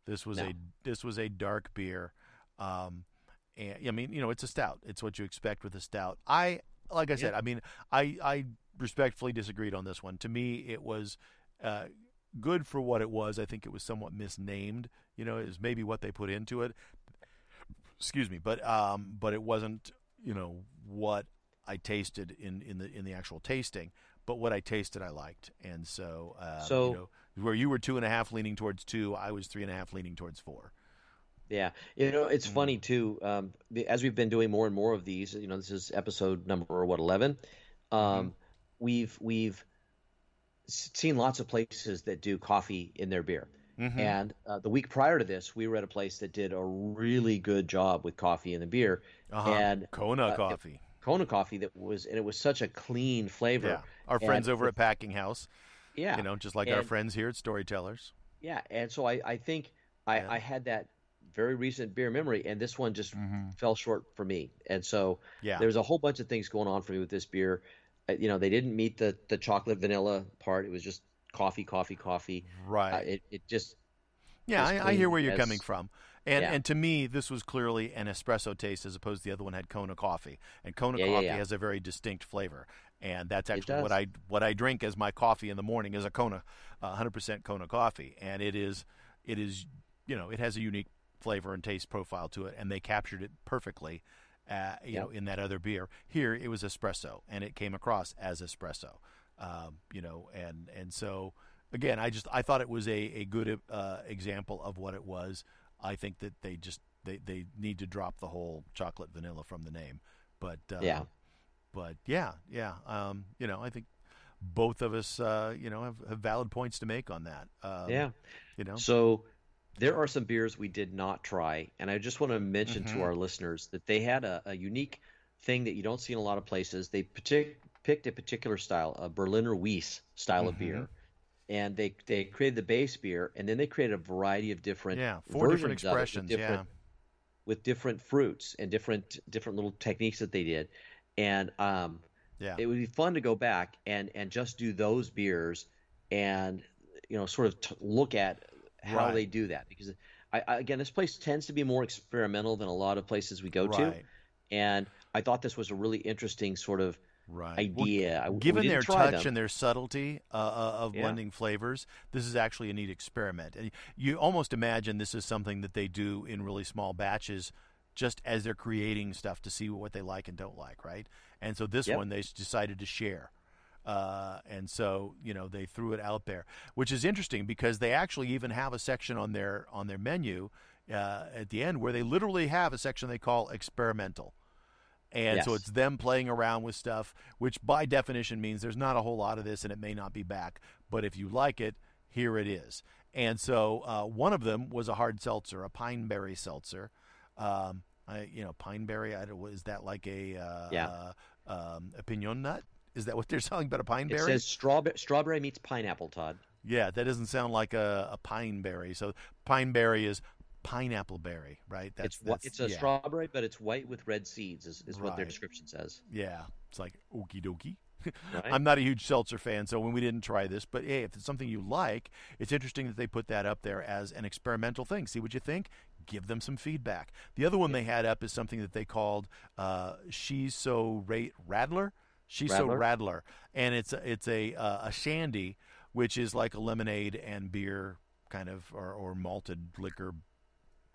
This was no. a this was a dark beer. Um, and I mean, you know, it's a stout. It's what you expect with a stout. I like I said, I mean, I I respectfully disagreed on this one. To me, it was uh, good for what it was. I think it was somewhat misnamed. You know, is maybe what they put into it. Excuse me, but um, but it wasn't you know what I tasted in in the in the actual tasting. But what I tasted, I liked, and so um, so you know, where you were two and a half leaning towards two, I was three and a half leaning towards four. Yeah, you know it's mm. funny too. Um, as we've been doing more and more of these, you know, this is episode number what eleven. Um, mm-hmm. We've we've seen lots of places that do coffee in their beer. Mm-hmm. And uh, the week prior to this, we were at a place that did a really good job with coffee and the beer. Uh-huh. And Kona uh, coffee. Kona coffee that was, and it was such a clean flavor. Yeah, our and friends over at Packing House. Yeah, you know, just like and, our friends here at Storytellers. Yeah, and so I, I think I, yeah. I had that very recent beer memory, and this one just mm-hmm. fell short for me. And so yeah. there's a whole bunch of things going on for me with this beer. Uh, you know, they didn't meet the the chocolate vanilla part. It was just coffee, coffee, coffee. Right. Uh, it it just yeah, I, I, hear where you're as, coming from. And yeah. and to me, this was clearly an espresso taste as opposed to the other one had Kona coffee. And Kona yeah, coffee yeah, has a very distinct flavor, and that's actually what I what I drink as my coffee in the morning is a Kona, uh, 100% Kona coffee, and it is it is you know it has a unique flavor and taste profile to it, and they captured it perfectly. Uh, you know, in that other beer. Here, it was espresso, and it came across as espresso. Um, you know, and and so again, I just I thought it was a a good uh, example of what it was. I think that they just they they need to drop the whole chocolate vanilla from the name. But uh, yeah, but yeah, yeah. Um, you know, I think both of us, uh, you know, have, have valid points to make on that. Um, yeah, you know. So there are some beers we did not try, and I just want to mention mm-hmm. to our listeners that they had a, a, unique thing that you don't see in a lot of places. They partic- picked a particular style, a Berliner Weiss style mm-hmm. of beer, and they they created the base beer, and then they created a variety of different yeah four different expressions with different, yeah with different fruits and different different little techniques that they did, and um yeah it would be fun to go back and and just do those beers and you know sort of t- look at how right. they do that because I, I, again this place tends to be more experimental than a lot of places we go right. to and i thought this was a really interesting sort of right. idea. Well, given their touch them. and their subtlety uh, uh, of Yeah. blending flavors, this is actually a neat experiment. And you almost imagine this is something that they do in really small batches, just as they're creating stuff to see what they like and don't like, right? And so this Yep. one they decided to share. Uh, and so you know they threw it out there, which is interesting because they actually even have a section on their on their menu uh, at the end where they literally have a section they call experimental. And so it's them playing around with stuff, which by definition means there's not a whole lot of this and it may not be back. But if you like it, here it is. And so uh, one of them was a hard seltzer, a pine berry seltzer. Um, I, you know, pine berry. I don't, is that like a uh, Yeah. uh, um, pinon nut? Is that what they're selling about a pine It says strawberry, strawberry meets pineapple, Todd. Yeah, that doesn't sound like a, a pine berry. So pine berry is pineapple berry, right? it's that's it's a yeah. strawberry, but it's white with red seeds, is, is what their description says. Yeah, it's like okie dokie. Right? I'm not a huge seltzer fan, so when we didn't try this, but hey, if it's something you like, it's interesting that they put that up there as an experimental thing. See what you think. Give them some feedback. The other one they had up is something that they called uh, "She's So Ra- Radler." She's so Radler? Radler, and it's a, it's a uh, a shandy, which is like a lemonade and beer kind of or, or malted liquor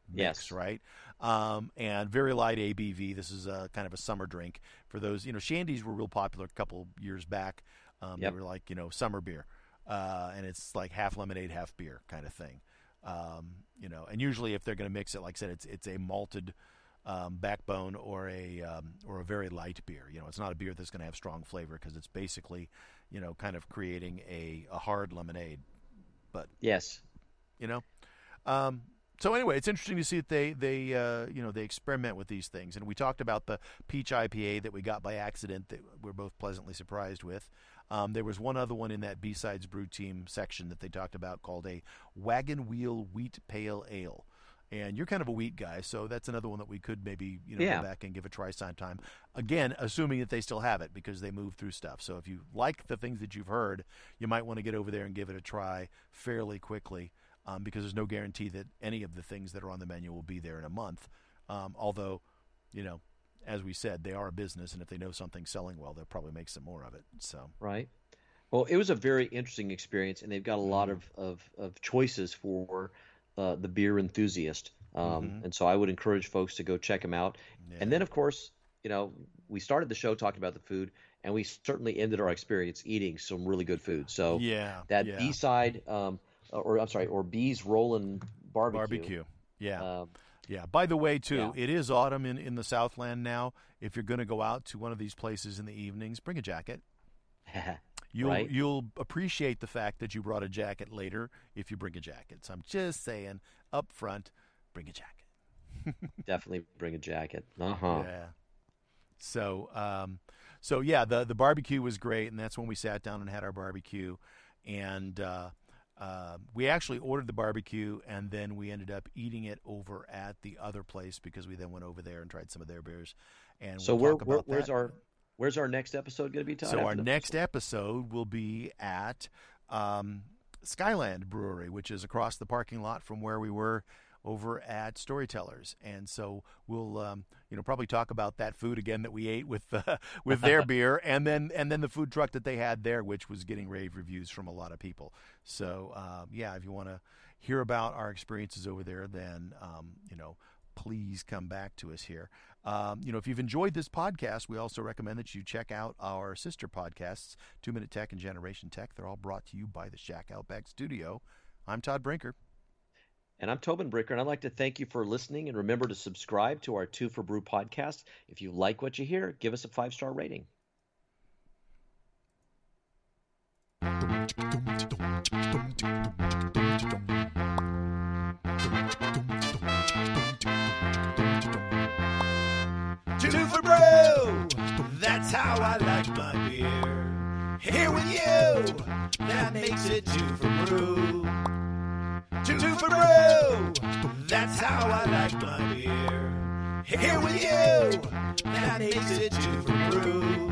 mix, Yes. right? Um, and very light ABV. This is a kind of a summer drink for those. You know, shandies were real popular a couple years back. Um, Yep. They were like you know summer beer, uh, and it's like half lemonade, half beer kind of thing. Um, you know, and usually if they're going to mix it, like I said, it's it's a malted um, backbone or a um, or a very light beer. You know, it's not a beer that's going to have strong flavor because it's basically you know kind of creating a, a hard lemonade But yes. you know. Um, so anyway, it's interesting to see that they they uh, you know they experiment with these things, and we talked about the peach IPA that we got by accident that we're both pleasantly surprised with. Um, there was one other one in that B sides brew team section that they talked about called a wagon wheel wheat pale ale. And you're kind of a wheat guy, so that's another one that we could maybe you know Yeah. go back and give a try sometime. Again, assuming that they still have it because they move through stuff. So if you like the things that you've heard, you might want to get over there and give it a try fairly quickly um, because there's no guarantee that any of the things that are on the menu will be there in a month. Um, although, you know, as we said, they are a business, and if they know something's selling well, they'll probably make some more of it. So, Right. Well, it was a very interesting experience, and they've got a lot of, of, of choices for uh, the beer enthusiast. Um, Mhm. And so I would encourage folks to go check them out. yeah. And then, of course, you know, we started the show talking about the food, and we certainly ended our experience eating some really good food. So yeah, that yeah. B side, um, or I'm sorry, or Bee's Rolling Barbecue. barbecue. Yeah, Um, yeah. By the way, too, Yeah. it is autumn in, in the Southland now. If you're going to go out to one of these places in the evenings, bring a jacket. You'll Right. you'll appreciate the fact that you brought a jacket later if you bring a jacket. So I'm just saying, up front, bring a jacket. definitely bring a jacket. Uh huh. Yeah. So, um, so yeah, the the barbecue was great, and that's when we sat down and had our barbecue, and uh, uh, we actually ordered the barbecue, and then we ended up eating it over at the other place because we then went over there and tried some of their beers. And So we'll where, talk where about where's that. our where's our next episode going to be? Todd, So our next one? episode will be at um, Skyland Brewery, which is across the parking lot from where we were over at Storytellers, and so we'll um, you know probably talk about that food again that we ate with uh, with their beer, and then and then the food truck that they had there, which was getting rave reviews from a lot of people. So um, yeah, if you want to hear about our experiences over there, then um, you know please come back to us here. Um, you know, if you've enjoyed this podcast, we also recommend that you check out our sister podcasts, Two Minute Tech and Generation Tech. They're all brought to you by the Shack Outback Studio. I'm Todd Brinker. And I'm Tobin Bricker, and I'd like to thank you for listening. And remember to subscribe to our Two for Brew podcast. If you like what you hear, give us a five star rating. Two for brew. That's how I like my beer. Here with you, that makes it two for brew. Two, two for brew. That's how I like my beer. Here with you. That makes it two for brew.